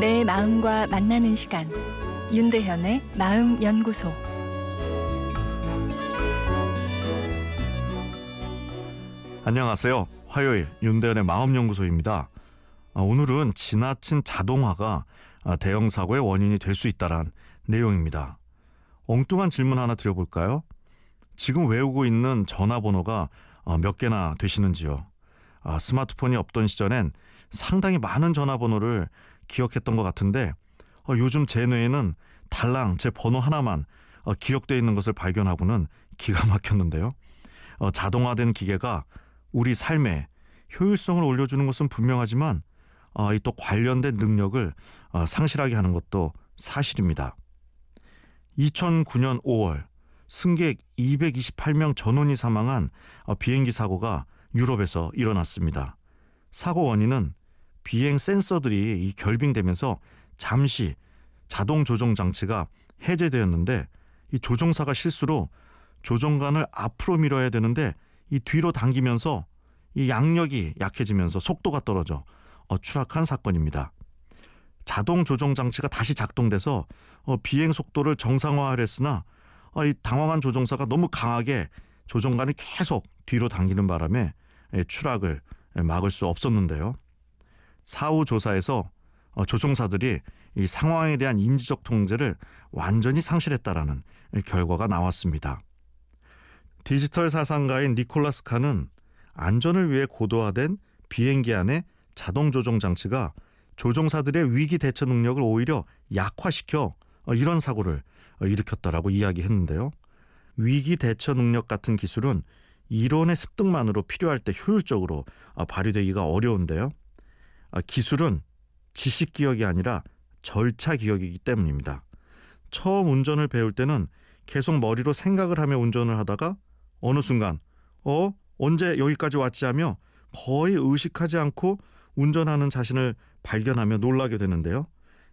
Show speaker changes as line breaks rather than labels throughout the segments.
내 마음과 만나는 시간 윤대현의 마음 연구소
안녕하세요. 화요일 윤대현의 마음 연구소입니다. 아, 오늘은 지나친 자동화가 아, 대형 사고의 원인이 될 수 있다란 내용입니다. 엉뚱한 질문 하나 드려볼까요? 지금 외우고 있는 전화번호가 어, 몇 개나 되시는지요? 아, 스마트폰이 없던 시절엔 상당히 많은 전화번호를 기억했던 것 같은데 어, 요즘 제 뇌에는 달랑 제 번호 하나만 어, 기억되어 있는 것을 발견하고는 기가 막혔는데요. 어, 자동화된 기계가 우리 삶에 효율성을 올려주는 것은 분명하지만 어, 또 관련된 능력을 어, 상실하게 하는 것도 사실입니다. 2009년 5월 승객 228명 전원이 사망한 어, 비행기 사고가 유럽에서 일어났습니다. 사고 원인은 비행 센서들이 이 결빙되면서 잠시 자동 조종 장치가 해제되었는데 이 조종사가 실수로 조종관을 앞으로 밀어야 되는데 이 뒤로 당기면서 이 양력이 약해지면서 속도가 떨어져 어, 추락한 사건입니다. 자동 조종 장치가 다시 작동돼서 어, 비행 속도를 정상화했으나 어, 이 당황한 조종사가 너무 강하게 조종관을 계속 뒤로 당기는 바람에 예, 추락을 막을 수 없었는데요. 사후 조사에서 어, 조종사들이 이 상황에 대한 인지적 통제를 완전히 상실했다라는 결과가 나왔습니다. 디지털 사상가인 니콜라스 칸은 안전을 위해 고도화된 비행기 안에 자동 조종 장치가 조종사들의 위기 대처 능력을 오히려 약화시켜 어, 이런 사고를 어, 일으켰다라고 이야기했는데요. 위기 대처 능력 같은 기술은 이론의 습득만으로 필요할 때 효율적으로 어, 발휘되기가 어려운데요. 기술은 지식 기억이 아니라 절차 기억이기 때문입니다. 처음 운전을 배울 때는 계속 머리로 생각을 하며 운전을 하다가 어느 순간 어 언제 여기까지 왔지 하며 거의 의식하지 않고 운전하는 자신을 발견하며 놀라게 되는데요.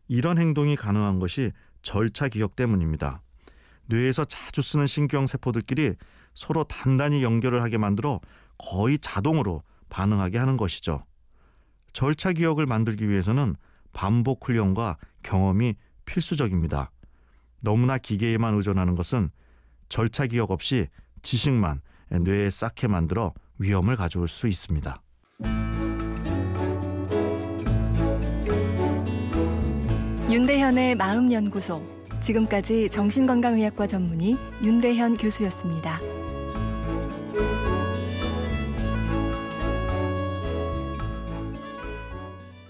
이런 행동이 가능한 것이 절차 기억 때문입니다. 뇌에서 자주 쓰는 신경 세포들끼리 서로 단단히 연결을 하게 만들어 거의 자동으로 반응하게 하는 것이죠. 절차 기억을 만들기 위해서는 반복 훈련과 경험이 필수적입니다. 너무나 기계에만 의존하는 것은 절차 기억 없이 지식만 뇌에 쌓게 만들어 위험을 가져올 수 있습니다.
윤대현의 마음연구소 지금까지 정신건강의학과 전문의 윤대현 교수였습니다.